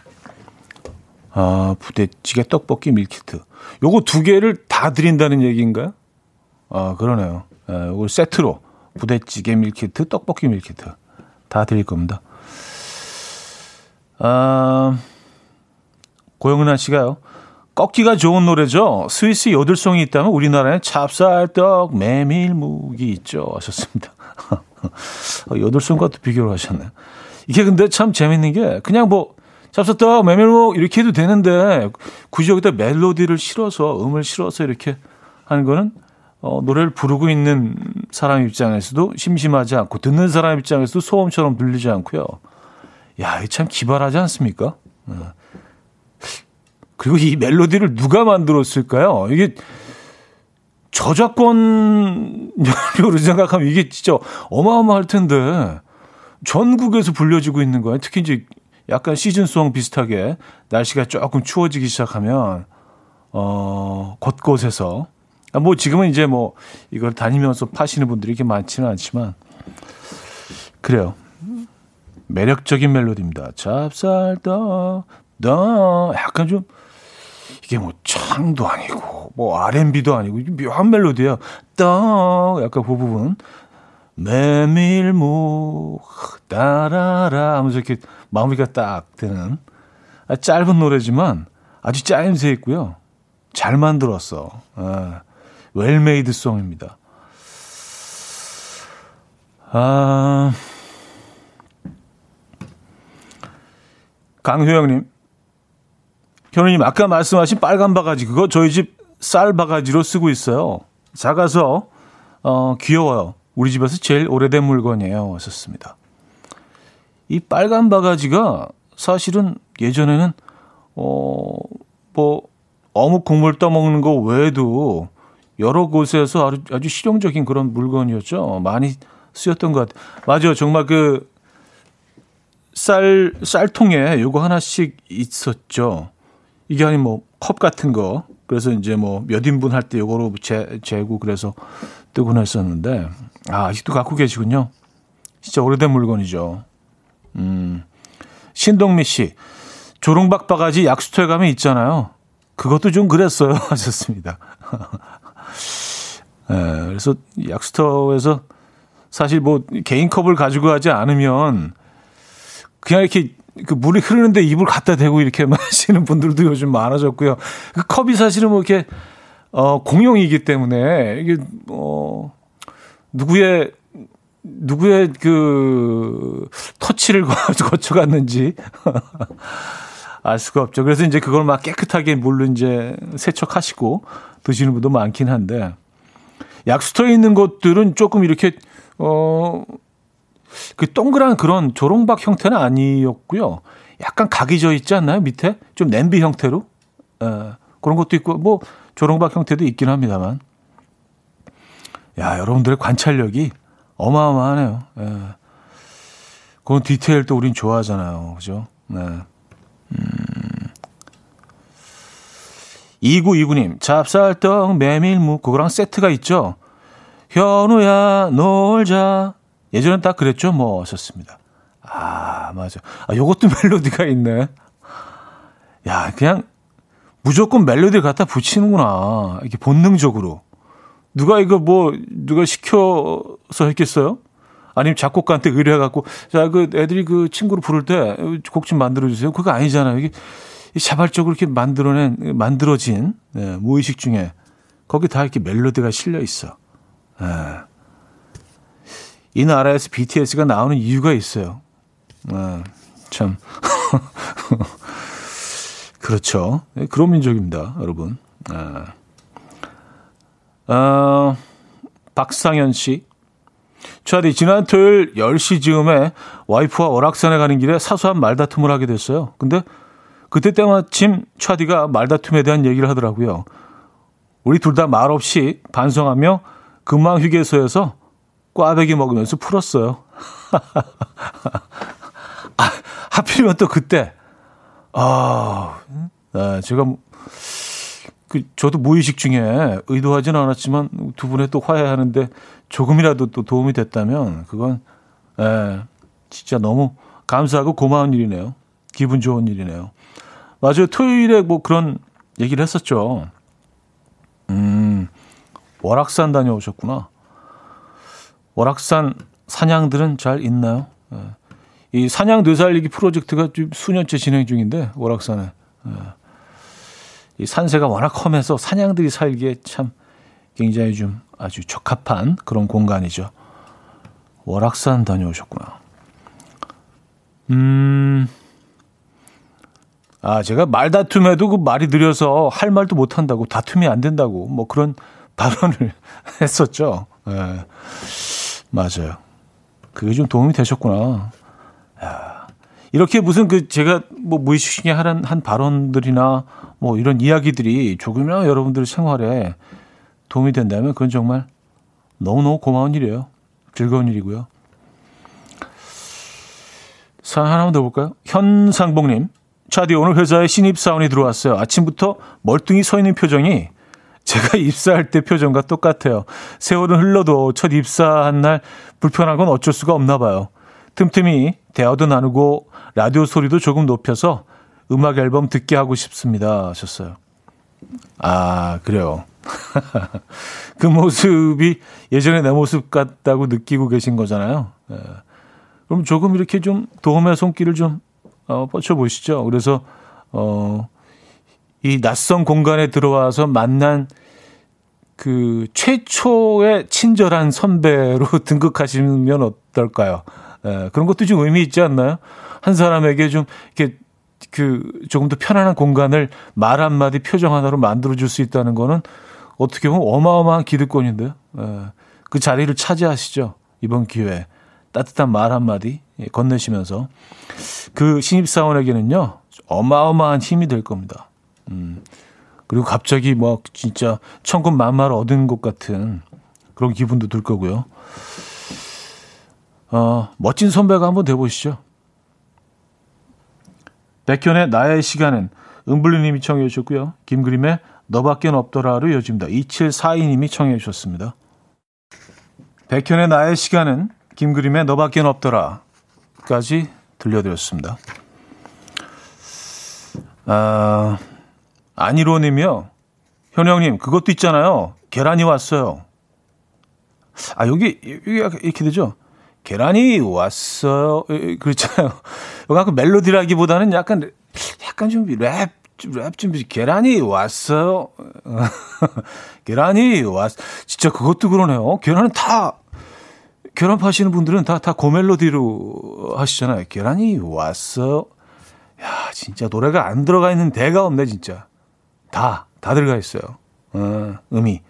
아, 부대찌개 떡볶이 meal kit. 요거 두 개를 다 드린다는 얘기인가요? 아, 그러네요. 예, 요걸 세트로 부대찌개 meal kit, 떡볶이 meal kit 다 드릴 겁니다. 아, 고영은아 씨가요. 꺾기가 좋은 노래죠. 스위스 요들송이 있다면 우리나라에 찹쌀떡, 메밀묵이 있죠. 하셨습니다. 요들송과 또 비교를 하셨네요. 이게 근데 참 재밌는 게 그냥 뭐 찹쌀떡, 메밀묵 이렇게 해도 되는데 굳이 여기다 멜로디를 실어서 음을 실어서 이렇게 하는 거는 어, 노래를 부르고 있는 사람 입장에서도 심심하지 않고 듣는 사람 입장에서도 소음처럼 들리지 않고요. 야, 참 기발하지 않습니까? 어. 그리고 이 멜로디를 누가 만들었을까요? 이게 저작권 연료로 생각하면 이게 진짜 어마어마할 텐데 전국에서 불려지고 있는 거예요. 특히 이제 약간 시즌송 비슷하게 날씨가 조금 추워지기 시작하면 어 곳곳에서 아, 뭐 지금은 이제 뭐 이걸 다니면서 파시는 분들이 이렇게 많지는 않지만 그래요. 매력적인 멜로디입니다. 찹쌀떡, 너 약간 좀 이게 뭐 창도 아니고 뭐 R&B도 아니고 묘한 멜로디예요. 떡 약간 그 부분 메밀묵 따라라 하면서 이렇게 마무리가 딱 되는 아, 짧은 노래지만 아주 짜임새 있고요. 잘 만들었어. 아, well-made song입니다. 아 강효영님, 현우님 아까 말씀하신 빨간 바가지 그거 저희 집 쌀 바가지로 쓰고 있어요. 작아서 어 귀여워요. 우리 집에서 제일 오래된 물건이에요. 왔었습니다. 이 빨간 바가지가 사실은 예전에는 어 뭐 어묵 국물 떠먹는 거 외에도 여러 곳에서 아주, 아주 실용적인 그런 물건이었죠. 많이 쓰였던 것 같아요. 맞아요. 정말 그 쌀, 쌀통에 요거 하나씩 있었죠. 이게 아니 뭐 컵 같은 거. 그래서 이제 뭐 몇 인분 할 때 요거로 재, 재고 그래서 뜨곤 했었는데, 아, 아직도 갖고 계시군요. 진짜 오래된 물건이죠. 음. 신동미 씨, 조롱박 바가지 약수터에 가면 있잖아요. 그것도 좀 그랬어요. 하셨습니다. 예, 그래서 약수터에서 사실 뭐 개인 컵을 가지고 가지 않으면 그냥 이렇게 그 물이 흐르는데 입을 갖다 대고 이렇게 마시는 분들도 요즘 많아졌고요. 그 컵이 사실은 뭐 이렇게 어 공용이기 때문에 이게 어 누구의 누구의 그 터치를 거쳐갔는지 알 수가 없죠. 그래서 이제 그걸 막 깨끗하게 물로 이제 세척하시고 드시는 분도 많긴 한데 약수터에 있는 것들은 조금 이렇게 어 그 동그란 그런 조롱박 형태는 아니었고요. 약간 각이 져 있지 않나요? 밑에 좀 냄비 형태로 에, 그런 것도 있고 뭐 조롱박 형태도 있긴 합니다만 야 여러분들의 관찰력이 어마어마하네요. 예. 그런 디테일도 우린 좋아하잖아요. 그죠? 네. 음. 2929님, 찹쌀떡, 메밀묵, 그거랑 세트가 있죠? 현우야, 놀자. 예전엔 딱 그랬죠? 뭐, 하셨습니다. 아, 맞아. 아, 요것도 멜로디가 있네. 야, 그냥 무조건 멜로디를 갖다 붙이는구나. 이렇게 본능적으로. 누가 이거 뭐 누가 시켜서 했겠어요? 아니면 작곡가한테 의뢰해갖고 자 그 애들이 그 친구를 부를 때 곡 좀 만들어주세요. 그거 아니잖아요. 이게 자발적으로 이렇게 만들어낸 만들어진 네, 무의식 중에 거기 다 이렇게 멜로디가 실려 있어. 네. 이 나라에서 BTS가 나오는 이유가 있어요. 네, 참 그렇죠. 네, 그런 민족입니다, 여러분. 네. 어, 박상현 씨. 차디, 지난 토요일 10시 즈음에 와이프와 월악산에 가는 길에 사소한 말다툼을 하게 됐어요. 근데 그때 때마침 차디가 말다툼에 대한 얘기를 하더라고요. 우리 둘 다 말없이 반성하며 금방 휴게소에서 꽈배기 먹으면서 풀었어요. 아, 하필이면 또 그때, 아, 아 제가 그 저도 무의식 중에 의도하지는 않았지만 두 분의 또 화해하는데 조금이라도 또 도움이 됐다면 그건 에, 진짜 너무 감사하고 고마운 일이네요. 기분 좋은 일이네요. 맞아요. 토요일에 뭐 그런 얘기를 했었죠. 음, 월악산 다녀오셨구나. 월악산 사냥들은 잘 있나요? 예. 이 사냥 되살리기 프로젝트가 좀 수년째 진행 중인데 월악산에. 예. 이 산세가 워낙 험해서 사냥들이 살기에 참 굉장히 좀 아주 적합한 그런 공간이죠. 월악산 다녀오셨구나. 음, 아, 제가 말다툼에도 그 말이 느려서 할 말도 못 한다고, 다툼이 안 된다고, 뭐 그런 발언을 했었죠. 예. 네. 맞아요. 그게 좀 도움이 되셨구나. 야, 이렇게 무슨 그 제가 뭐 무의식 중에 하는 한 발언들이나 뭐 이런 이야기들이 조금이나마 여러분들 생활에 도움이 된다면 그건 정말 너무너무 고마운 일이에요. 즐거운 일이고요. 사연 하나만 더 볼까요? 현상봉님. 차디 오늘 회사에 신입사원이 들어왔어요. 아침부터 멀뚱히 서 있는 표정이 제가 입사할 때 표정과 똑같아요. 세월은 흘러도 첫 입사한 날 불편한 건 어쩔 수가 없나 봐요. 틈틈이 대화도 나누고 라디오 소리도 조금 높여서 음악 앨범 듣게 하고 싶습니다. 하셨어요. 아, 그래요. 그 모습이 예전에 내 모습 같다고 느끼고 계신 거잖아요. 예. 그럼 조금 이렇게 좀 도움의 손길을 좀 어, 뻗쳐보시죠. 그래서 어, 이 낯선 공간에 들어와서 만난 그 최초의 친절한 선배로 등극하시면 어떨까요? 예, 그런 것도 좀 의미 있지 않나요? 한 사람에게 좀 이렇게 그 조금 더 편안한 공간을 말 한마디 표정 하나로 만들어줄 수 있다는 거는 어떻게 보면 어마어마한 기득권인데요. 예. 그 자리를 차지하시죠. 이번 기회에. 따뜻한 말 한마디 예, 건네시면서 그 신입사원에게는요, 어마어마한 힘이 될 겁니다. 음, 그리고 갑자기 뭐 진짜 천군 만마를 얻은 것 같은 그런 기분도 들 거고요. 어, 멋진 선배가 한번 돼보시죠. 백현의 나의 시간은 은블리님이 청해 주셨고요. 김그림의 너밖엔 없더라로 이어집니다. 2742님이 청해 주셨습니다. 백현의 나의 시간은 김그림의 너밖엔 없더라까지 들려드렸습니다. 아, 안일호님이요. 현영님, 그것도 있잖아요. 계란이 왔어요. 아, 여기, 여기 이렇게 되죠? 계란이 왔어요. 그렇잖아요. 여기 멜로디라기보다는 약간, 약간 좀 랩, 랩 좀, 계란이 왔어요. 계란이 왔, 진짜 그것도 그러네요. 계란은 다, 계란 파시는 분들은 다, 다 고멜로디로 하시잖아요. 계란이 왔어요. 야, 진짜 노래가 안 들어가 있는 대가 없네, 진짜. 다, 다 들어가 있어요. 어, 음이.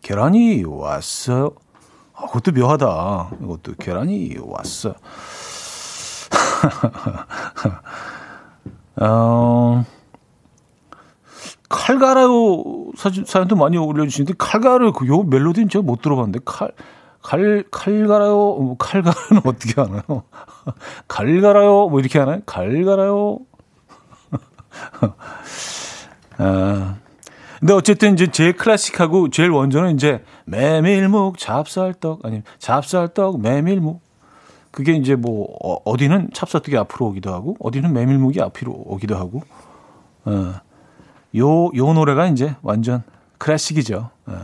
계란이 왔어요. 아, 그것도 묘하다. 이것도 계란이 왔어. 어, 칼가라요 사진, 사연도 많이 올려주시는데, 칼가라요, 그, 요 멜로디는 제가 못 들어봤는데, 칼, 칼, 칼가라요, 뭐, 칼가라는 어떻게 하나요? 칼가라요, 뭐 이렇게 하나요? 칼가라요. 아, 근데 어쨌든 이제 제일 클래식하고 제일 원조는 이제 메밀묵, 잡쌀떡, 아니, 잡쌀떡, 메밀묵. 그게 이제 뭐, 어, 어디는 찹쌀떡이 앞으로 오기도 하고, 어디는 메밀묵이 앞으로 오기도 하고, 어, 요, 요 노래가 이제 완전 클래식이죠. 어.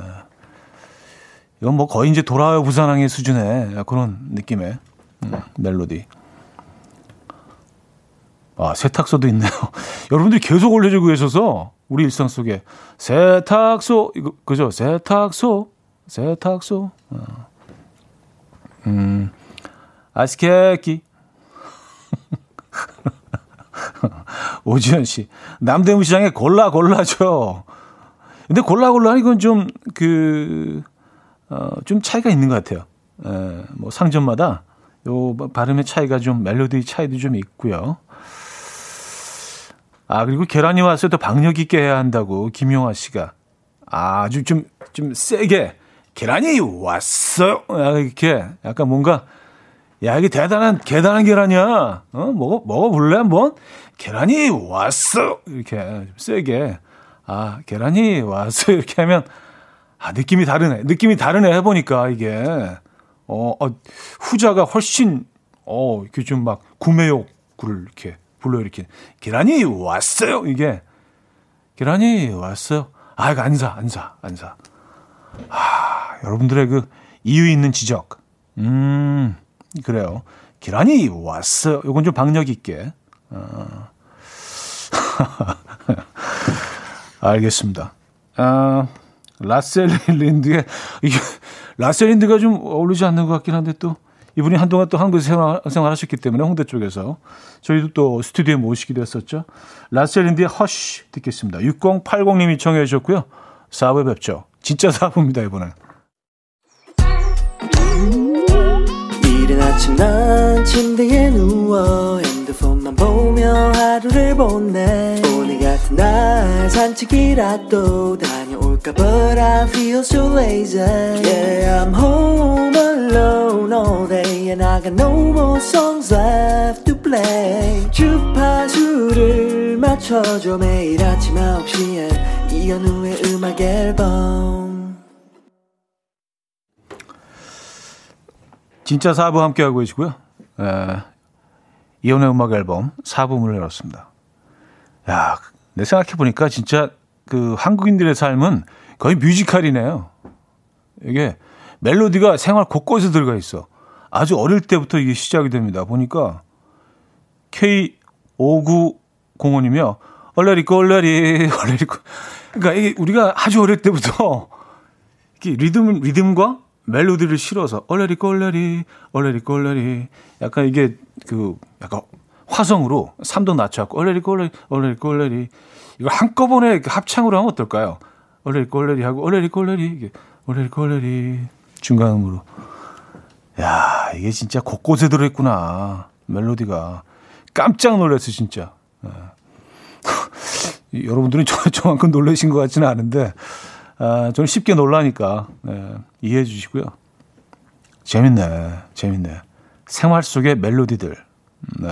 이건 뭐 거의 이제 돌아와요 부산항의 수준의 그런 느낌의 음, 멜로디. 아, 세탁소도 있네요. 여러분들이 계속 올려주고 계셔서 우리 일상 속에 세탁소 이거 그죠? 세탁소 세탁소. 어. 음. 아스케키. 오지현 씨. 남대문 시장에 골라 골라죠. 근데 골라 골라 이건 좀 그, 어, 좀 차이가 있는 것 같아요. 에, 뭐 상점마다 요 발음의 차이가 좀 멜로디 차이도 좀 있고요. 아, 그리고 계란이 왔을 때 박력 있게 해야 한다고 김용화 씨가 아주 좀, 좀 세게 계란이 왔어요. 아, 이렇게 약간 뭔가 야, 이게 대단한, 대단한 계란이야. 어, 먹어, 먹어볼래, 한번? 계란이 왔어! 이렇게, 좀 세게. 아, 계란이 왔어. 이렇게 하면, 아, 느낌이 다르네. 느낌이 다르네. 해보니까, 이게. 어, 어 후자가 훨씬, 어, 이렇게 좀 막, 구매욕을 이렇게 불러 이렇게 계란이 왔어요. 이게 계란이 왔어요. 아, 이거 안 사, 안 사, 안 사. 아, 여러분들의 그 이유 있는 지적. 음, 그래요. 계란이 왔어요. 이건 좀 박력 있게. 어. 알겠습니다. 아, 라셀 린드의 이게 라셀 린드가 좀 어울리지 않는 것 같긴 한데 또 이분이 한동안 또 한국에서 생활, 생활 하셨기 때문에 홍대 쪽에서 저희도 또 스튜디오에 모시기도 했었죠. 라셀린디의 허쉬 듣겠습니다. 6080님이 청해 주셨고요. 4부에 뵙죠. 진짜 4부입니다, 이번엔. 이른 아침 난 침대에 누워 핸드폰만 보며 하루를 보내 오늘 같은 날 산책이라도 다 볼까 But I feel so lazy Yeah I'm home alone all day And I got no more songs left to play 주파수를 맞춰줘 매일 아침 9시에 이현우의 음악 앨범 진짜 4부 함께하고 계시고요 에, 이현우의 음악 앨범 4부 문을 열었습니다 야, 내 생각해보니까 진짜 그 한국인들의 삶은 거의 뮤지컬이네요. 이게 멜로디가 생활 곳곳에 들어가 있어. 아주 어릴 때부터 이게 시작이 됩니다. 보니까 K5905님이요. 얼레리 꼴레리 얼레리 꼴. 그러니까 이게 우리가 아주 어릴 때부터 이게 리듬 리듬과 멜로디를 실어서 얼레리 꼴레리 얼레리 약간 이게 그 약간 화성으로 3도 낮춰갖고 얼레리 꼴레리 얼레리 이걸 한꺼번에 합창으로 하면 어떨까요? 얼레리 꼴레리 하고 얼레리 꼴레리 이게 얼레리 꼴레리 중간음으로. 야, 이게 진짜 곳곳에 들어있구나. 멜로디가. 깜짝 놀랐어, 진짜. 네. 여러분들은 저, 저만큼 놀라신 것 같지는 않은데, 아, 저는 쉽게 놀라니까, 네, 이해해 주시고요. 재밌네. 재밌네. 생활 속의 멜로디들. 네.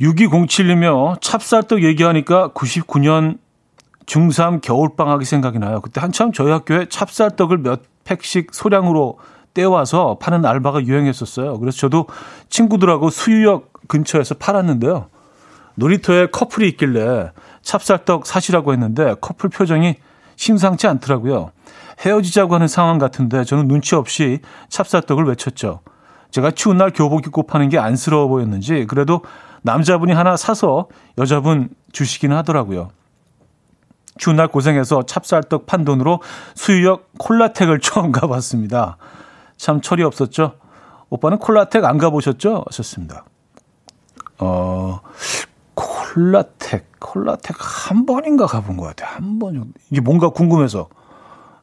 6207이며 찹쌀떡 얘기하니까 99년 중3 겨울방학이 생각이 나요. 그때 한참 저희 학교에 찹쌀떡을 몇 팩씩 소량으로 떼와서 파는 알바가 유행했었어요. 그래서 저도 친구들하고 수유역 근처에서 팔았는데요. 놀이터에 커플이 있길래 찹쌀떡 사시라고 했는데 커플 표정이 심상치 않더라고요. 헤어지자고 하는 상황 같은데 저는 눈치 없이 찹쌀떡을 외쳤죠. 제가 추운 날 교복 입고 파는 게 안쓰러워 보였는지 그래도 남자분이 하나 사서 여자분 주시기는 하더라고요. 추운 날 고생해서 찹쌀떡 판 돈으로 수유역 콜라텍을 처음 가봤습니다. 참 철이 없었죠. 오빠는 콜라텍 안 가보셨죠? 하셨습니다. 어, 콜라텍, 콜라텍 한 번인가 가본 것 같아요. 한 번 정도. 이게 뭔가 궁금해서.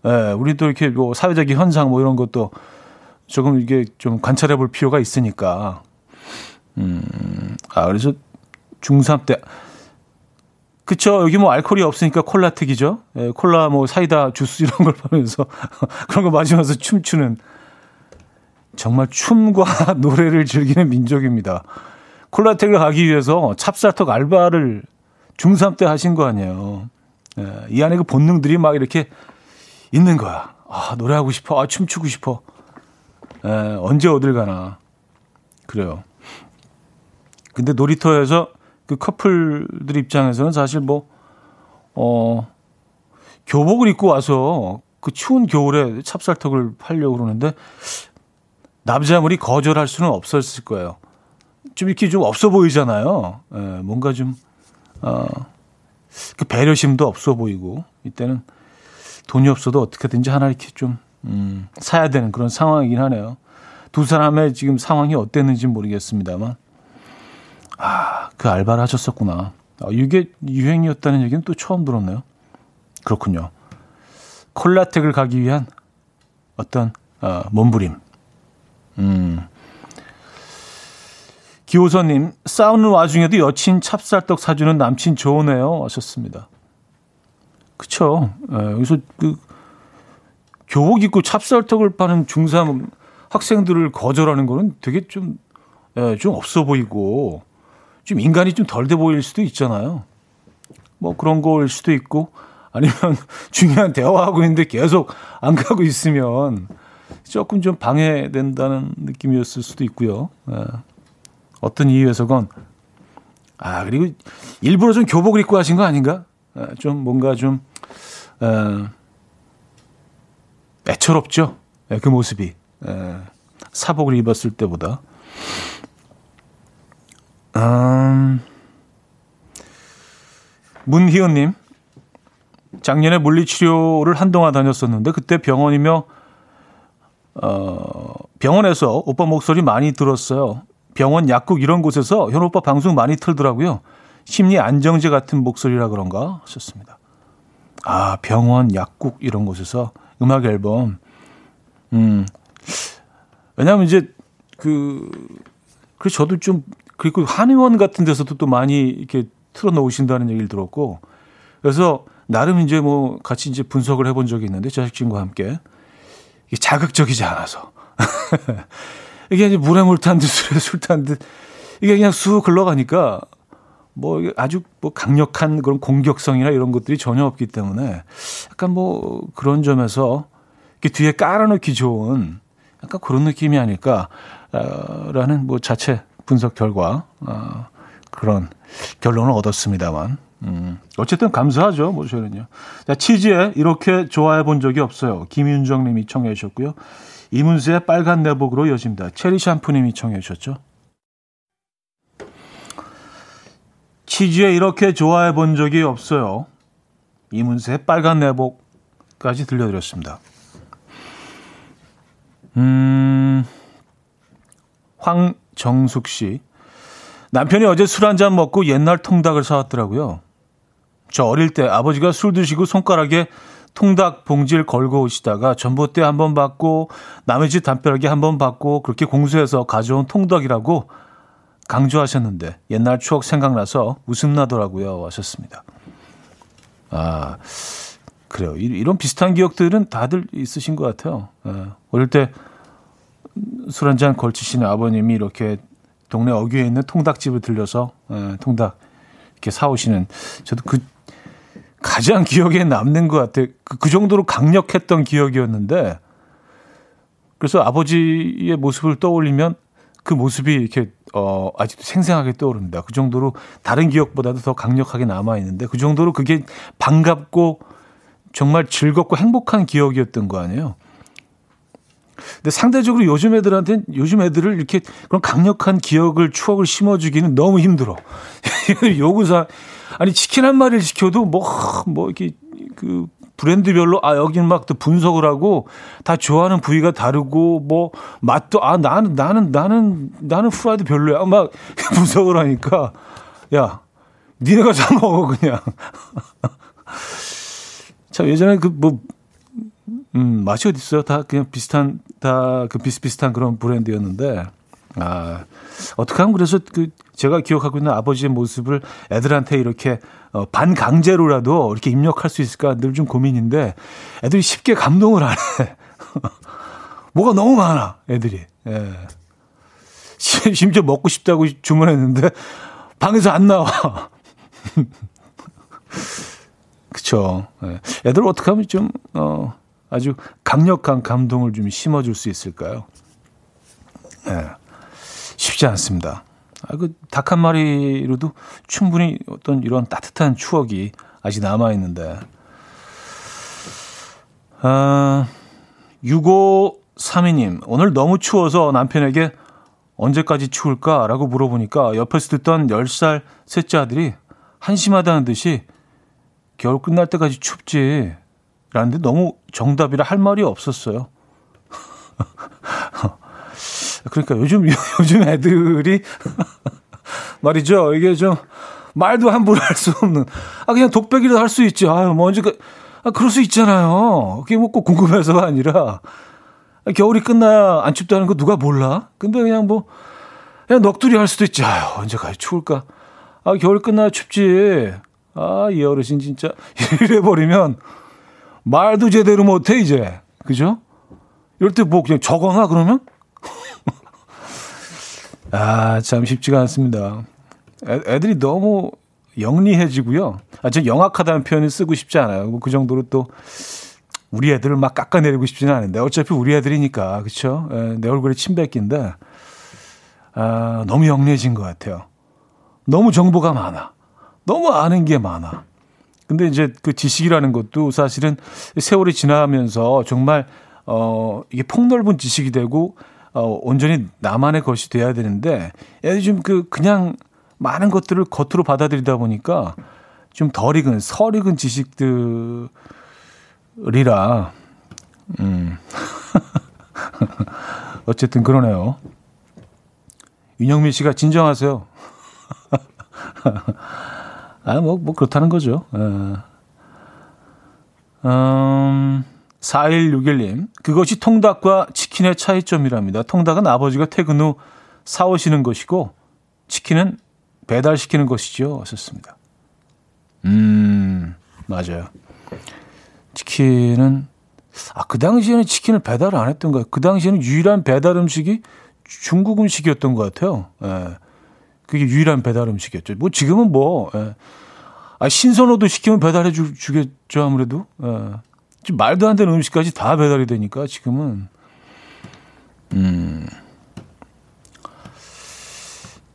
예, 우리도 이렇게 뭐 사회적인 현상 뭐 이런 것도 조금 이게 좀 관찰해 볼 필요가 있으니까. 음, 아, 그래서 중3 때. 그쵸. 여기 뭐 알코올이 없으니까 콜라텍이죠. 예, 콜라 뭐 사이다 주스 이런 걸 파면서 그런 거 마시면서 춤추는 정말 춤과 노래를 즐기는 민족입니다. 콜라텍을 가기 위해서 찹쌀떡 알바를 중3 때 하신 거 아니에요. 예, 이 안에 그 본능들이 막 이렇게 있는 거야. 아, 노래하고 싶어. 아, 춤추고 싶어. 예, 언제 어딜 가나. 그래요. 근데 놀이터에서 그 커플들 입장에서는 사실 뭐, 어, 교복을 입고 와서 그 추운 겨울에 찹쌀떡을 팔려고 그러는데 남자물이 거절할 수는 없었을 거예요. 좀 이렇게 좀 없어 보이잖아요. 예, 뭔가 좀, 어, 그 배려심도 없어 보이고, 이때는 돈이 없어도 어떻게든지 하나 이렇게 좀, 음, 사야 되는 그런 상황이긴 하네요. 두 사람의 지금 상황이 어땠는지 모르겠습니다만. 아, 그 알바를 하셨었구나. 아, 이게 유행이었다는 얘기는 또 처음 들었네요. 그렇군요. 콜라텍을 가기 위한 어떤 어, 몸부림. 음. 기호선님, 싸우는 와중에도 여친 찹쌀떡 사주는 남친 좋으네요. 하셨습니다. 그쵸. 예, 여기서 그, 교복 입고 찹쌀떡을 파는 중3 학생들을 거절하는 거는 되게 좀, 예, 좀 없어 보이고, 좀 인간이 좀 덜 돼 보일 수도 있잖아요. 뭐 그런 거일 수도 있고 아니면 중요한 대화하고 있는데 계속 안 가고 있으면 조금 좀 방해된다는 느낌이었을 수도 있고요. 예. 어떤 이유에서건 아 그리고 일부러 좀 교복을 입고 하신 거 아닌가? 예, 좀 뭔가 좀 에, 애처롭죠. 예, 그 모습이 에, 사복을 입었을 때보다. 음, 문희은님, 작년에 물리치료를 한동안 다녔었는데 그때 병원이며 어, 병원에서 오빠 목소리 많이 들었어요. 병원 약국 이런 곳에서 현 오빠 방송 많이 틀더라고요. 심리 안정제 같은 목소리라 그런가 하셨습니다. 아 병원 약국 이런 곳에서 음악 앨범. 음 왜냐하면 이제 그 그래서 저도 좀 그리고 한의원 같은 데서도 또 많이 이렇게 틀어 놓으신다는 얘기를 들었고 그래서 나름 이제 뭐 같이 이제 분석을 해본 적이 있는데 자식친구와 함께 이게 자극적이지 않아서. 이게 이제 물에 물 탄 듯 술에 술 탄 듯. 이게 그냥 쑥 흘러가니까 뭐 아주 뭐 강력한 그런 공격성이나 이런 것들이 전혀 없기 때문에 약간 뭐 그런 점에서 이렇게 뒤에 깔아놓기 좋은 약간 그런 느낌이 아닐까라는 뭐 자체 분석 결과 어, 그런 결론을 얻었습니다만 음, 어쨌든 감사하죠. 뭐 저는요. 자, 치즈에 이렇게 좋아해 본 적이 없어요. 김윤정 님이 청해 주셨고요. 이문세의 빨간 내복으로 이어집니다. 체리 샴푸 님이 청해 주셨죠. 치즈에 이렇게 좋아해 본 적이 없어요. 이문세의 빨간 내복까지 들려드렸습니다. 음, 황 정숙 씨. 남편이 어제 술 한 잔 먹고 옛날 통닭을 사왔더라고요. 저 어릴 때 아버지가 술 드시고 손가락에 통닭 봉지를 걸고 오시다가 전봇대 한 번 받고 남의 집 담벼락에 한 번 받고 그렇게 공수해서 가져온 통닭이라고 강조하셨는데 옛날 추억 생각나서 웃음 나더라고요 하셨습니다. 아 그래요. 이런 비슷한 기억들은 다들 있으신 것 같아요. 예. 어릴 때 술 한잔 걸치시는 아버님이 이렇게 동네 어귀에 있는 통닭집을 들려서 예, 통닭 이렇게 사오시는 저도 그 가장 기억에 남는 것 같아요. 그, 그 정도로 강력했던 기억이었는데 그래서 아버지의 모습을 떠올리면 그 모습이 이렇게 어 아직도 생생하게 떠오릅니다. 그 정도로 다른 기억보다도 더 강력하게 남아 있는데 그 정도로 그게 반갑고 정말 즐겁고 행복한 기억이었던 거 아니에요. 근데 상대적으로 요즘 애들한테는 요즘 애들을 이렇게 그런 강력한 기억을 추억을 심어주기는 너무 힘들어. 요구사 아니 치킨 한 마리를 시켜도 뭐뭐 뭐 이렇게 그 브랜드별로 아 여기는 막 또 분석을 하고 다 좋아하는 부위가 다르고 뭐 맛도 아 나는 나는 나는 나는 프라이드 별로야 막 분석을 하니까 야 니네가 사 먹어 그냥 참 예전에 그 뭐 음, 맛이 어디 있어요? 다 그냥 비슷한 다 그 비슷비슷한 그런 브랜드였는데 아 어떻게 하면 그래서 그 제가 기억하고 있는 아버지의 모습을 애들한테 이렇게 어, 반강제로라도 이렇게 입력할 수 있을까 늘 좀 고민인데 애들이 쉽게 감동을 안 해. 뭐가 너무 많아 애들이. 예. 심지어 먹고 싶다고 주문했는데 방에서 안 나와. 그쵸. 예. 애들 어떻게 하면 좀, 어, 아주 강력한 감동을 좀 심어줄 수 있을까요? 예. 쉽지 않습니다. 아, 그 닭 한 마리로도 충분히 어떤 이런 따뜻한 추억이 아직 남아있는데. 아, 6532님, 오늘 너무 추워서 남편에게 언제까지 추울까? 라고 물어보니까 옆에서 듣던 10살 셋째 아들이 한심하다는 듯이 겨울 끝날 때까지 춥지. 라는데 너무 정답이라 할 말이 없었어요. 그러니까 요즘, 요즘 애들이 말이죠. 이게 좀 말도 함부로 할 수 없는. 아, 그냥 독백이라도 할 수 있지. 아유, 뭐 언제, 그, 아, 그럴 수 있잖아요. 그게 뭐 꼭 궁금해서가 아니라. 아, 겨울이 끝나야 안 춥다는 거 누가 몰라? 근데 그냥 뭐, 그냥 넋두리 할 수도 있지. 아유, 언제까지 추울까? 아, 겨울 끝나야 춥지. 아, 이 어르신 진짜. 이래버리면 말도 제대로 못해, 이제. 그죠? 이럴 때 뭐 그냥 적어놔, 그러면? 아, 참 쉽지가 않습니다. 애, 들이 너무 영리해지고요. 아, 저 영악하다는 표현을 쓰고 싶지 않아요. 뭐 그 정도로 또 우리 애들을 막 깎아내리고 싶지는 않은데 어차피 우리 애들이니까 그렇죠. 내 얼굴에 침 뱉긴데 아, 너무 영리해진 것 같아요. 너무 정보가 많아. 너무 아는 게 많아. 근데 이제 그 지식이라는 것도 사실은 세월이 지나면서 정말 어 이게 폭넓은 지식이 되고 어, 온전히 나만의 것이 돼야 되는데 요즘 그 그냥 많은 것들을 겉으로 받아들이다 보니까 좀 덜 익은 설 익은 지식들이라 음 어쨌든 그러네요. 윤영민 씨가 진정하세요. 아, 뭐, 뭐, 그렇다는 거죠. 에. 음, 4161님, 그것이 통닭과 치킨의 차이점이랍니다. 통닭은 아버지가 퇴근 후 사오시는 것이고, 치킨은 배달시키는 것이죠. 하셨습니다. 음, 맞아요. 치킨은, 아, 그 당시에는 치킨을 배달을 안 했던 거예요. 그 당시에는 유일한 배달 음식이 중국 음식이었던 것 같아요. 예. 그게 유일한 배달 음식이었죠. 뭐 지금은 뭐, 예. 아, 신선호도 시키면 배달해 주, 주겠죠, 아무래도. 예. 지금 말도 안 되는 음식까지 다 배달이 되니까 지금은 음.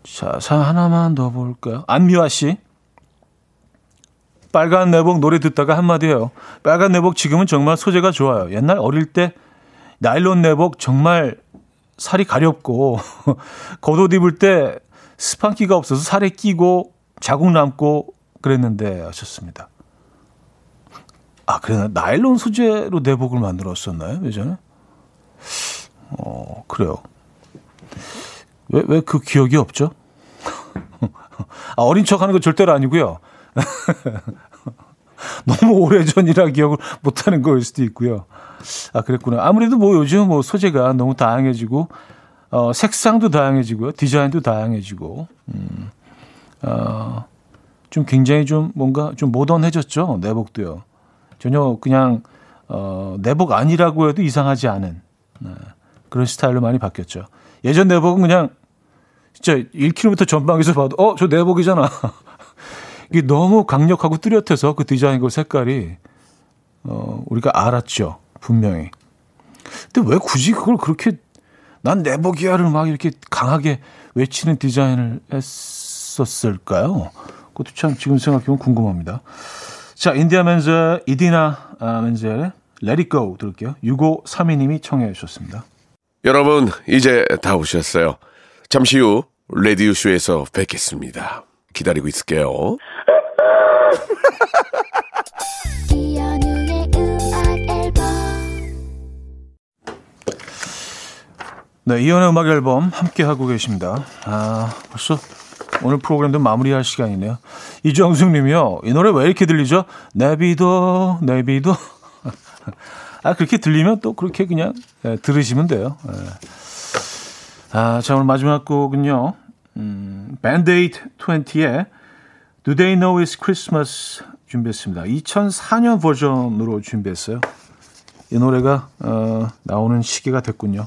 자, 사 하나만 더 볼까요? 안미화 씨. 빨간 내복 노래 듣다가 한마디 해요. 빨간 내복 지금은 정말 소재가 좋아요. 옛날 어릴 때 나일론 내복 정말 살이 가렵고 겉옷 입을 때 스판기가 없어서 살에 끼고 자국 남고 그랬는데 하셨습니다. 아, 그래 나일론 소재로 내복을 만들었었나요? 예전에? 어, 그래요. 왜, 왜 그 기억이 없죠? 아, 어린 척 하는 거 절대로 아니고요. 너무 오래전이라 기억을 못 하는 거일 수도 있고요. 아, 그랬구나. 아무래도 뭐 요즘 뭐 소재가 너무 다양해지고, 어, 색상도 다양해지고요. 디자인도 다양해지고, 음, 어, 좀 굉장히 좀 뭔가 좀 모던해졌죠. 내복도요. 전혀 그냥, 어, 내복 아니라고 해도 이상하지 않은, 네, 그런 스타일로 많이 바뀌었죠. 예전 내복은 그냥 진짜 1km 전방에서 봐도 어, 저 내복이잖아. 이게 너무 강력하고 뚜렷해서 그 디자인과 색깔이 어, 우리가 알았죠. 분명히. 근데 왜 굳이 그걸 그렇게 난 내복이야를 막 이렇게 강하게 외치는 디자인을 했었을까요? 그것도 참 지금 생각해보면 궁금합니다. 자, 인디아 멘젤, 이디나 아, 멘젤의 Let It Go 들을게요. 6532님이 청해 주셨습니다. 여러분, 이제 다 오셨어요. 잠시 후 레디오쇼에서 뵙겠습니다. 기다리고 있을게요. 네, 이연의 음악 앨범 함께 하고 계십니다. 아, 벌써 오늘 프로그램도 마무리할 시간이네요. 이정숙 님이요. 이 노래 왜 이렇게 들리죠? 내비도, 내비도. 아, 그렇게 들리면 또 그렇게 그냥 네, 들으시면 돼요. 네. 아, 자, 오늘 마지막 곡은요. 음, 밴드에이드 20의 Do They Know It's Christmas 준비했습니다. 2004년 버전으로 준비했어요. 이 노래가 어, 나오는 시기가 됐군요.